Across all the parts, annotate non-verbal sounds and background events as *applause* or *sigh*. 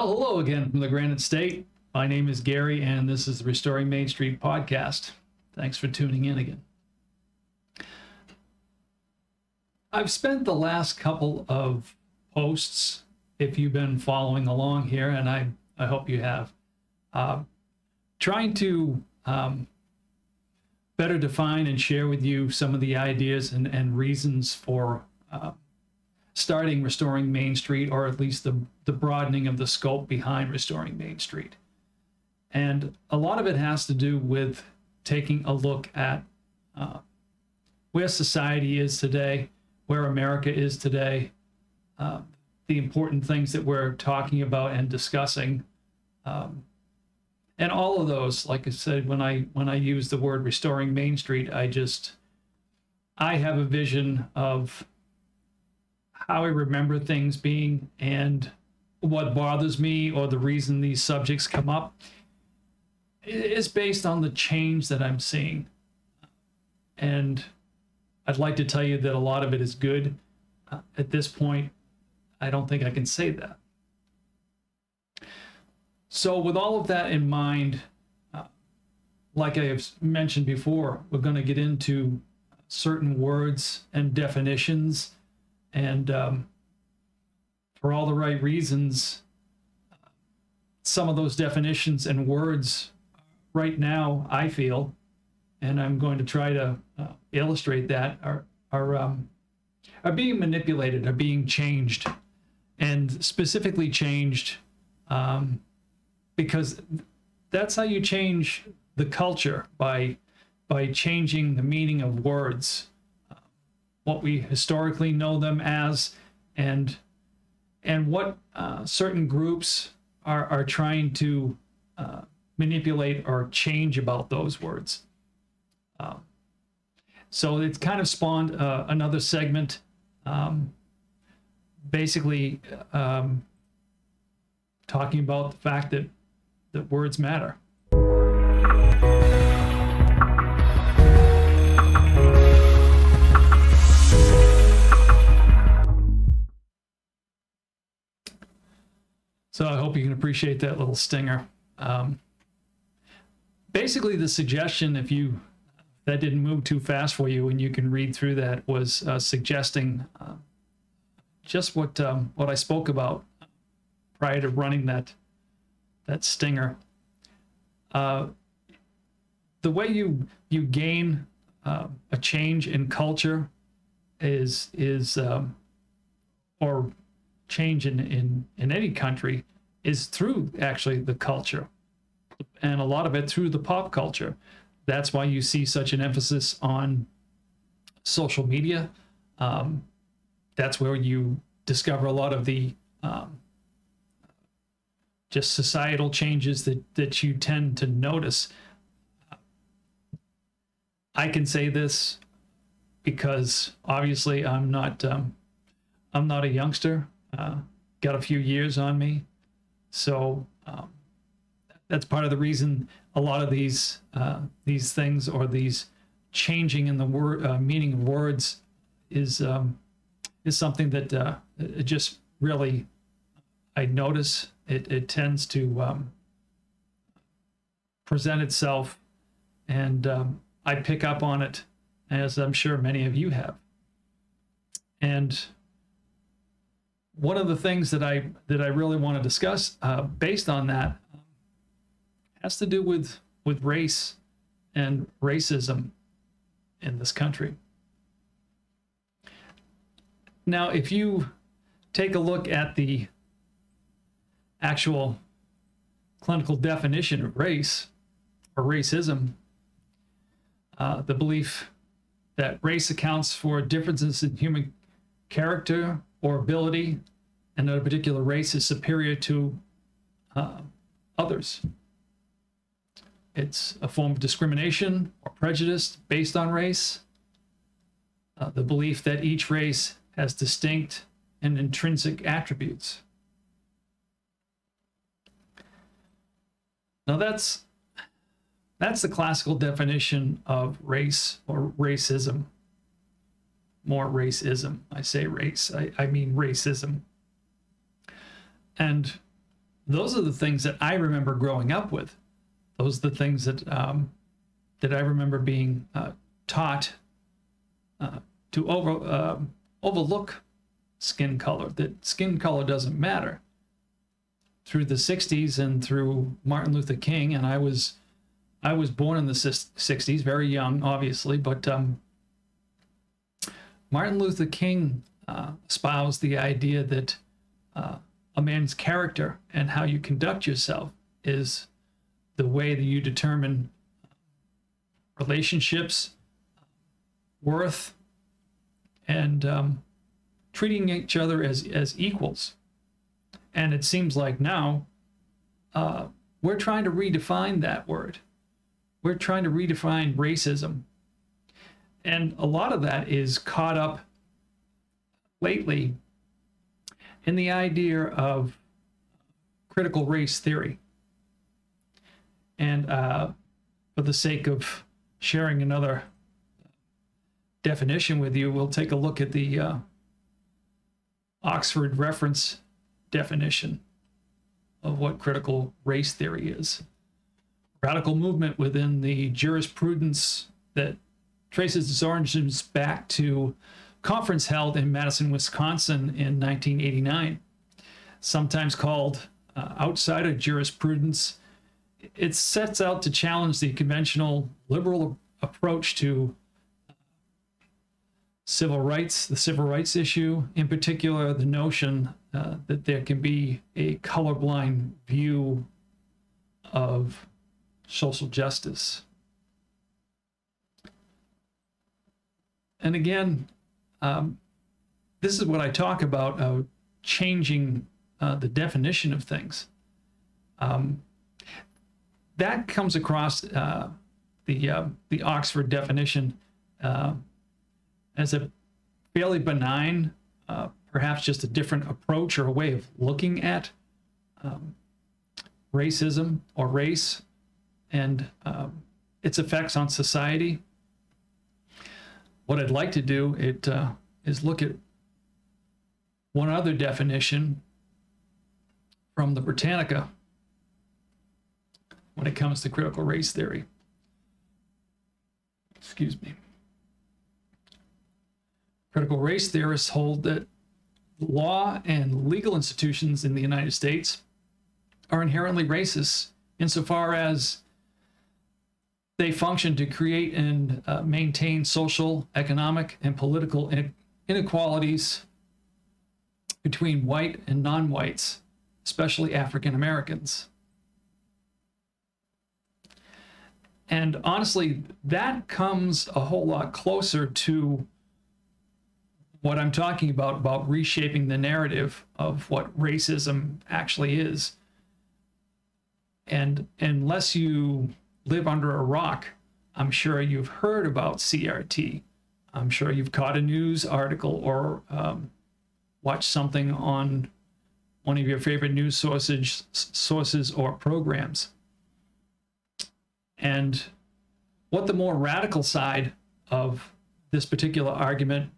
Well, hello again from the Granite State. My name is Gary, and this is the Restoring Main Street podcast. Thanks for tuning in again. I've spent the last couple of posts, if you've been following along here, and I, I hope you have, uh, trying to um, better define and share with you some of the ideas and, and reasons for uh, starting restoring Main Street, or at least the, the broadening of the scope behind restoring Main Street. And a lot of it has to do with taking a look at uh, where society is today, where America is today, uh, the important things that we're talking about and discussing. Um, and all of those, like I said, when I when I use the word restoring Main Street, I just I have a vision of how I remember things being and what bothers me or the reason these subjects come up is based on the change that I'm seeing. And I'd like to tell you that a lot of it is good. Uh, at this point, I don't think I can say that. So, with all of that in mind, uh, like I have mentioned before, we're going to get into certain words and definitions and um, for all the right reasons, some of those definitions and words right now, I feel, and I'm going to try to uh, illustrate that, are, are, um, are being manipulated, are being changed, and specifically changed um, because that's how you change the culture by by changing the meaning of words what we historically know them as, and and what uh, certain groups are are trying to uh, manipulate or change about those words. Um, so it's kind of spawned uh, another segment, um, basically um, talking about the fact that that words matter. So I hope you can appreciate that little stinger. Um, basically, the suggestion, if you that didn't move too fast for you and you can read through that, was uh, suggesting uh, just what um, what I spoke about prior to running that that stinger. Uh, the way you you gain uh, a change in culture is is um, or change in, in, in any country is through actually the culture and a lot of it through the pop culture. That's why you see such an emphasis on social media. Um, that's where you discover a lot of the um, just societal changes that, that you tend to notice. I can say this because obviously I'm not um, I'm not a youngster. Uh, got a few years on me, so um, that's part of the reason a lot of these uh, these things or these changing in the word uh, meaning of words is um, is something that uh, it just really I notice it it tends to um, present itself, and um, I pick up on it as I'm sure many of you have, and one of the things that I that I really want to discuss uh, based on that has to do with with race and racism in this country. Now, if you take a look at the actual clinical definition of race or racism, uh, the belief that race accounts for differences in human character or ability and that a particular race is superior to uh, others. It's a form of discrimination or prejudice based on race. Uh, the belief that each race has distinct and intrinsic attributes. Now that's that's the classical definition of race or racism. More racism. I say race. I, I mean racism. And those are the things that I remember growing up with. Those are the things that um, that I remember being uh, taught uh, to over uh, overlook skin color. That skin color doesn't matter. Through the '60s and through Martin Luther King, and I was I was born in the '60s, very young, obviously, but um, Martin Luther King uh, espoused the idea that uh, a man's character and how you conduct yourself is the way that you determine relationships, worth, and um, treating each other as, as equals. And it seems like now uh, we're trying to redefine that word. We're trying to redefine racism. And a lot of that is caught up lately in the idea of critical race theory. And uh, for the sake of sharing another definition with you, we'll take a look at the uh, Oxford reference definition of what critical race theory is. Radical movement within the jurisprudence that traces its origins back to conference held in Madison, Wisconsin in 1989, sometimes called uh, of jurisprudence. It sets out to challenge the conventional liberal approach to civil rights, the civil rights issue, in particular, the notion uh, that there can be a colorblind view of social justice. And again, um, this is what I talk about uh, changing uh, the definition of things. Um, that comes across uh, the uh, the Oxford definition uh, as a fairly benign, uh, perhaps just a different approach or a way of looking at um, racism or race and um, its effects on society what I'd like to do it uh, is look at one other definition from the Britannica when it comes to critical race theory. Excuse me. Critical race theorists hold that law and legal institutions in the United States are inherently racist insofar as they function to create and uh, maintain social, economic, and political inequalities between white and non whites, especially African Americans. And honestly, that comes a whole lot closer to what I'm talking about, about reshaping the narrative of what racism actually is. And unless you live under a rock, I'm sure you've heard about CRT. I'm sure you've caught a news article or um, watched something on one of your favorite news sources, sources or programs. And what the more radical side of this particular argument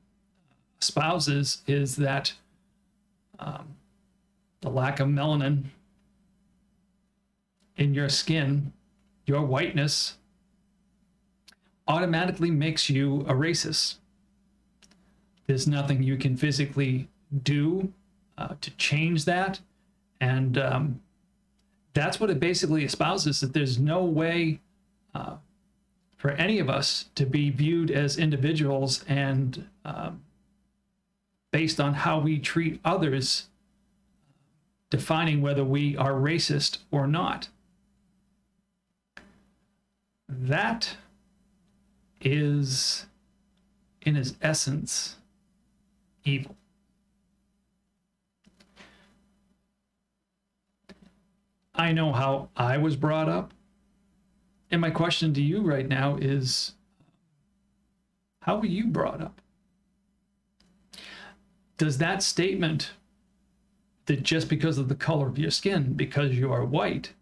espouses is that um, the lack of melanin in your skin your whiteness automatically makes you a racist. There's nothing you can physically do uh, to change that. And um, that's what it basically espouses that there's no way uh, for any of us to be viewed as individuals and um, based on how we treat others, defining whether we are racist or not. That is, in its essence, evil. I know how I was brought up. And my question to you right now is how were you brought up? Does that statement that just because of the color of your skin, because you are white,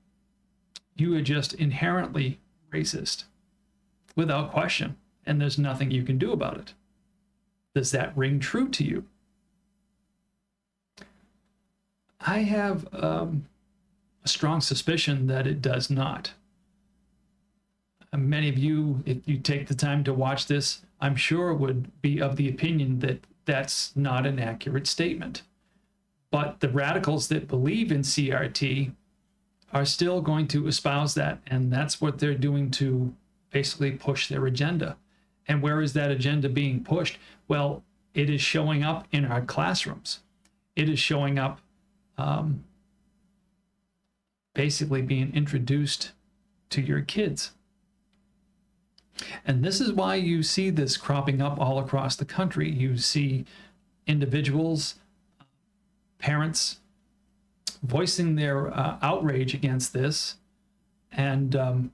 you are just inherently racist without question, and there's nothing you can do about it. Does that ring true to you? I have um, a strong suspicion that it does not. Uh, many of you, if you take the time to watch this, I'm sure would be of the opinion that that's not an accurate statement. But the radicals that believe in CRT are still going to espouse that, and that's what they're doing to basically push their agenda. And where is that agenda being pushed? Well, it is showing up in our classrooms. It is showing up um, basically being introduced to your kids. And this is why you see this cropping up all across the country. You see individuals, parents voicing their uh, outrage against this, and um,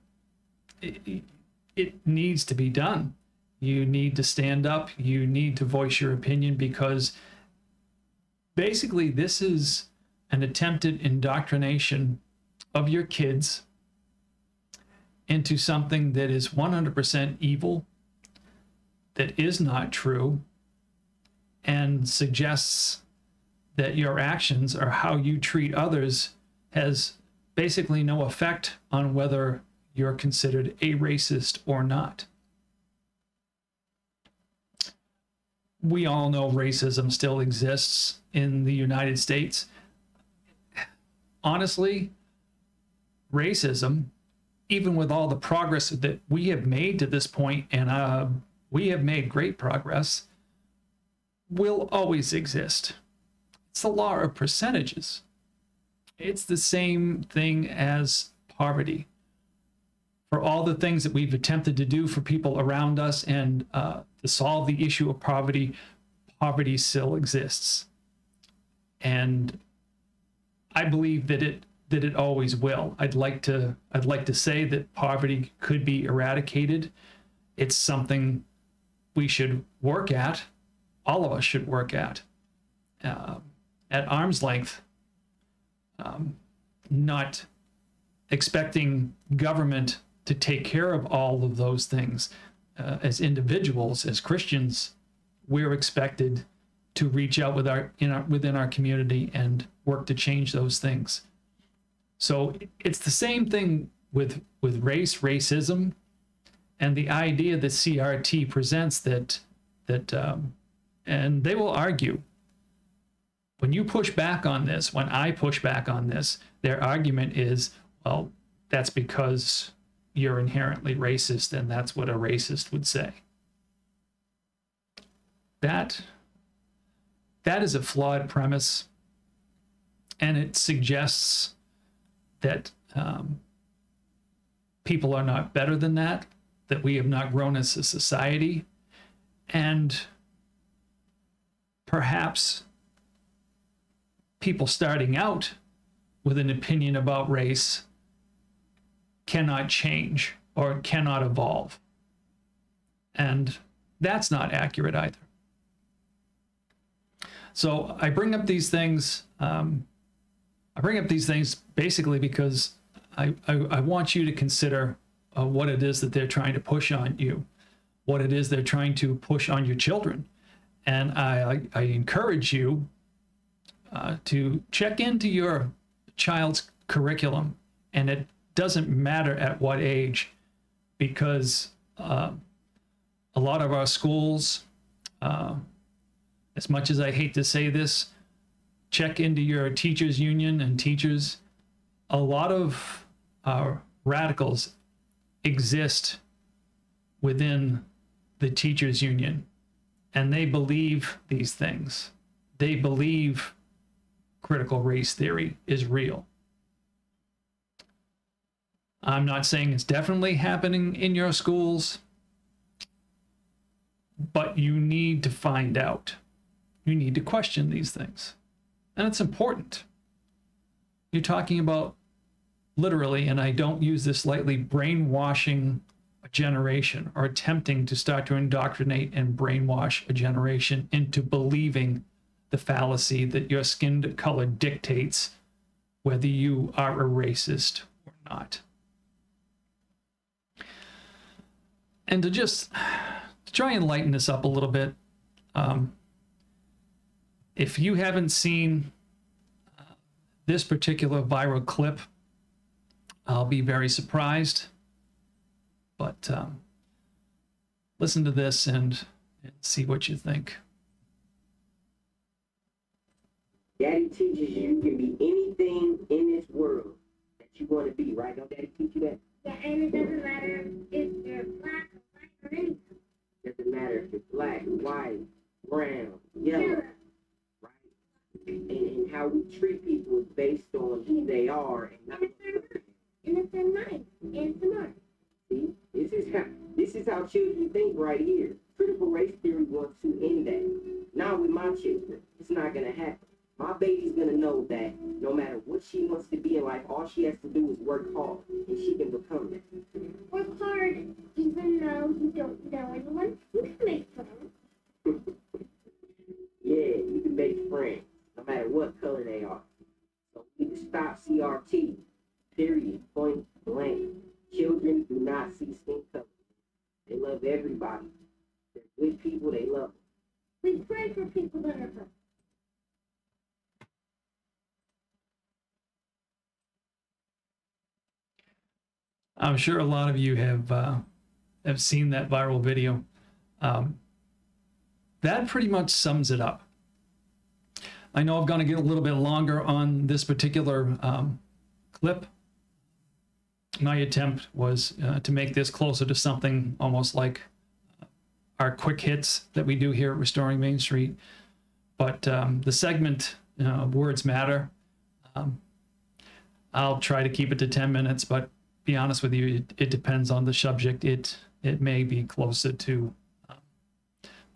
it, it needs to be done. You need to stand up. You need to voice your opinion because basically, this is an attempted indoctrination of your kids into something that is 100% evil, that is not true, and suggests that your actions or how you treat others has basically no effect on whether you're considered a racist or not. We all know racism still exists in the United States. Honestly, racism even with all the progress that we have made to this point, and uh, we have made great progress, will always exist. It's the law of percentages. It's the same thing as poverty. For all the things that we've attempted to do for people around us and uh, to solve the issue of poverty, poverty still exists. And I believe that it that it always will. I'd like to I'd like to say that poverty could be eradicated. It's something we should work at. All of us should work at uh, at arm's length. Um, not expecting government to take care of all of those things. Uh, as individuals, as Christians, we're expected to reach out with our, our within our community and work to change those things. So it's the same thing with with race, racism, and the idea that CRT presents that that um, and they will argue when you push back on this, when I push back on this, their argument is, well, that's because you're inherently racist, and that's what a racist would say. That that is a flawed premise, and it suggests that um, people are not better than that, that we have not grown as a society, and perhaps people starting out with an opinion about race cannot change or cannot evolve. And that's not accurate either. So I bring up these things um, I bring up these things basically because I, I, I want you to consider uh, what it is that they're trying to push on you, what it is they're trying to push on your children. And I, I, I encourage you uh, to check into your child's curriculum. And it doesn't matter at what age, because uh, a lot of our schools, uh, as much as I hate to say this, check into your teachers union and teachers. A lot of radicals exist within the teachers union and they believe these things. They believe critical race theory is real. I'm not saying it's definitely happening in your schools, but you need to find out. You need to question these things. And it's important. You're talking about literally, and I don't use this lightly, brainwashing a generation or attempting to start to indoctrinate and brainwash a generation into believing the fallacy that your skin color dictates whether you are a racist or not. And to just to try and lighten this up a little bit, um, if you haven't seen uh, this particular viral clip I'll be very surprised. But um, listen to this and, and see what you think. Daddy teaches you you can be anything in this world that you want to be, right? Don't Daddy teach you that? Yeah, and it doesn't matter if you're black or white or anything. It Doesn't matter if you're black, white, brown, yellow, Yellow. right? And, and how we treat people is based on who they are and not And if they're nice. And if they're nice and smart. See, this is how this is how children think right here. Critical race theory wants to end that. Not with my children. It's not gonna happen. My baby's gonna know that no matter what she wants to be in life, all she has to do is work hard and she can become that. Work hard even though you don't know anyone. You can make friends. *laughs* Yeah, you can make friends, no matter what color they are. So we to stop CRT. Period. Point blank. Children do not see skin color. They love everybody. They're good people. They love them. We pray for people that are hurt. I'm sure a lot of you have uh, have seen that viral video. Um, that pretty much sums it up. I know I'm going to get a little bit longer on this particular um, clip. My attempt was uh, to make this closer to something almost like our quick hits that we do here at Restoring Main Street. But um, the segment, uh, Words Matter, um, I'll try to keep it to 10 minutes, but be honest with you, it, it depends on the subject. It it may be closer to um,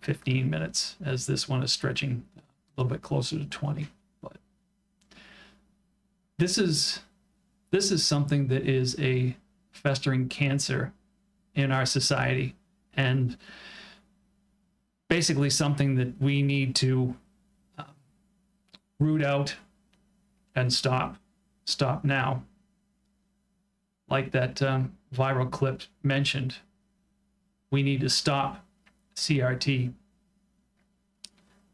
15 minutes, as this one is stretching a little bit closer to 20. But this is this is something that is a festering cancer in our society, and basically something that we need to um, root out and stop. Stop now like that um, viral clip mentioned, we need to stop CRT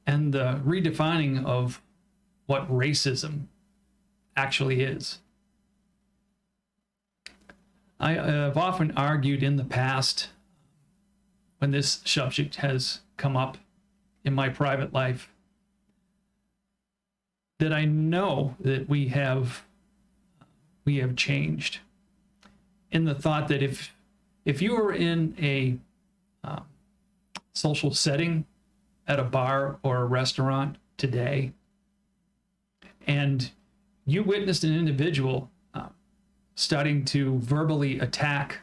and the redefining of what racism actually is. I have often argued in the past when this subject has come up in my private life that I know that we have we have changed in the thought that if if you were in a um, social setting at a bar or a restaurant today and you witnessed an individual uh, starting to verbally attack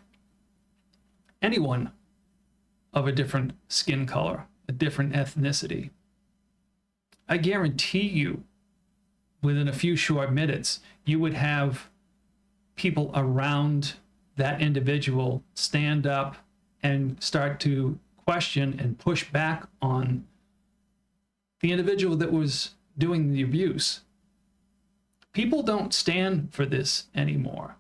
anyone of a different skin color a different ethnicity i guarantee you within a few short minutes you would have people around that individual stand up and start to question and push back on the individual that was doing the abuse. People don't stand for this anymore.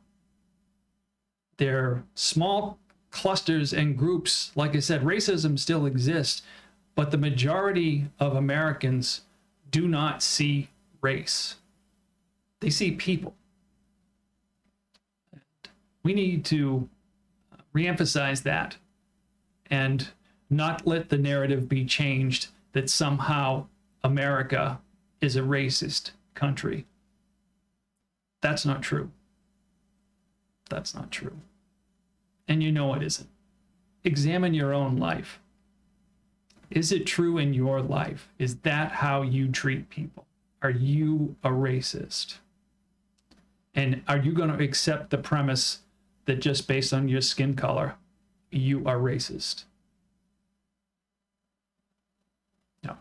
They're small clusters and groups. Like I said, racism still exists, but the majority of Americans do not see race, they see people we need to reemphasize that and not let the narrative be changed that somehow America is a racist country. That's not true. That's not true. And you know it isn't. Examine your own life. Is it true in your life? Is that how you treat people? Are you a racist? And are you going to accept the premise that just based on your skin color, you are racist. No.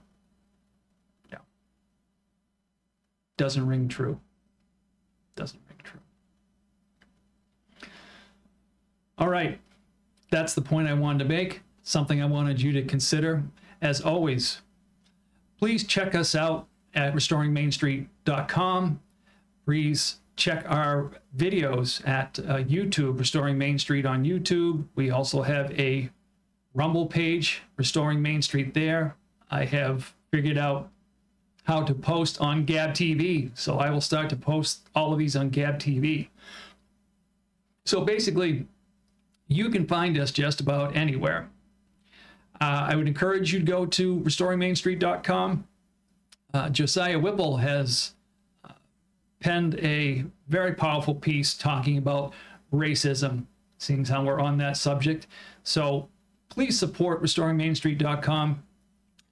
No. Doesn't ring true. Doesn't ring true. All right. That's the point I wanted to make. Something I wanted you to consider. As always, please check us out at restoringmainstreet.com. Please check our videos at uh, YouTube, Restoring Main Street on YouTube. We also have a Rumble page, Restoring Main Street there. I have figured out how to post on Gab TV, so I will start to post all of these on Gab TV. So basically, you can find us just about anywhere. Uh, I would encourage you to go to restoringmainstreet.com. Uh, Josiah Whipple has penned a very powerful piece talking about racism, seeing how we're on that subject. So please support restoringmainstreet.com.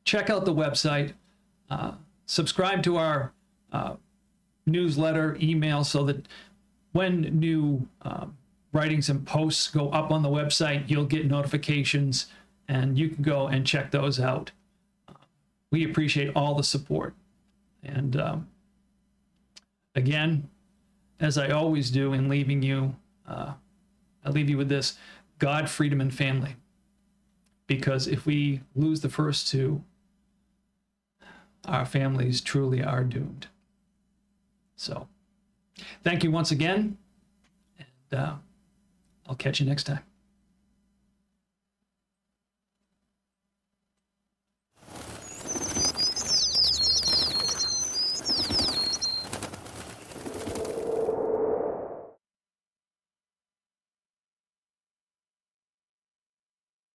Check out the website. Uh, subscribe to our uh, newsletter, email, so that when new um, writings and posts go up on the website, you'll get notifications and you can go and check those out. We appreciate all the support. And um, again, as I always do in leaving you, uh, I leave you with this God, freedom, and family. Because if we lose the first two, our families truly are doomed. So, thank you once again, and uh, I'll catch you next time.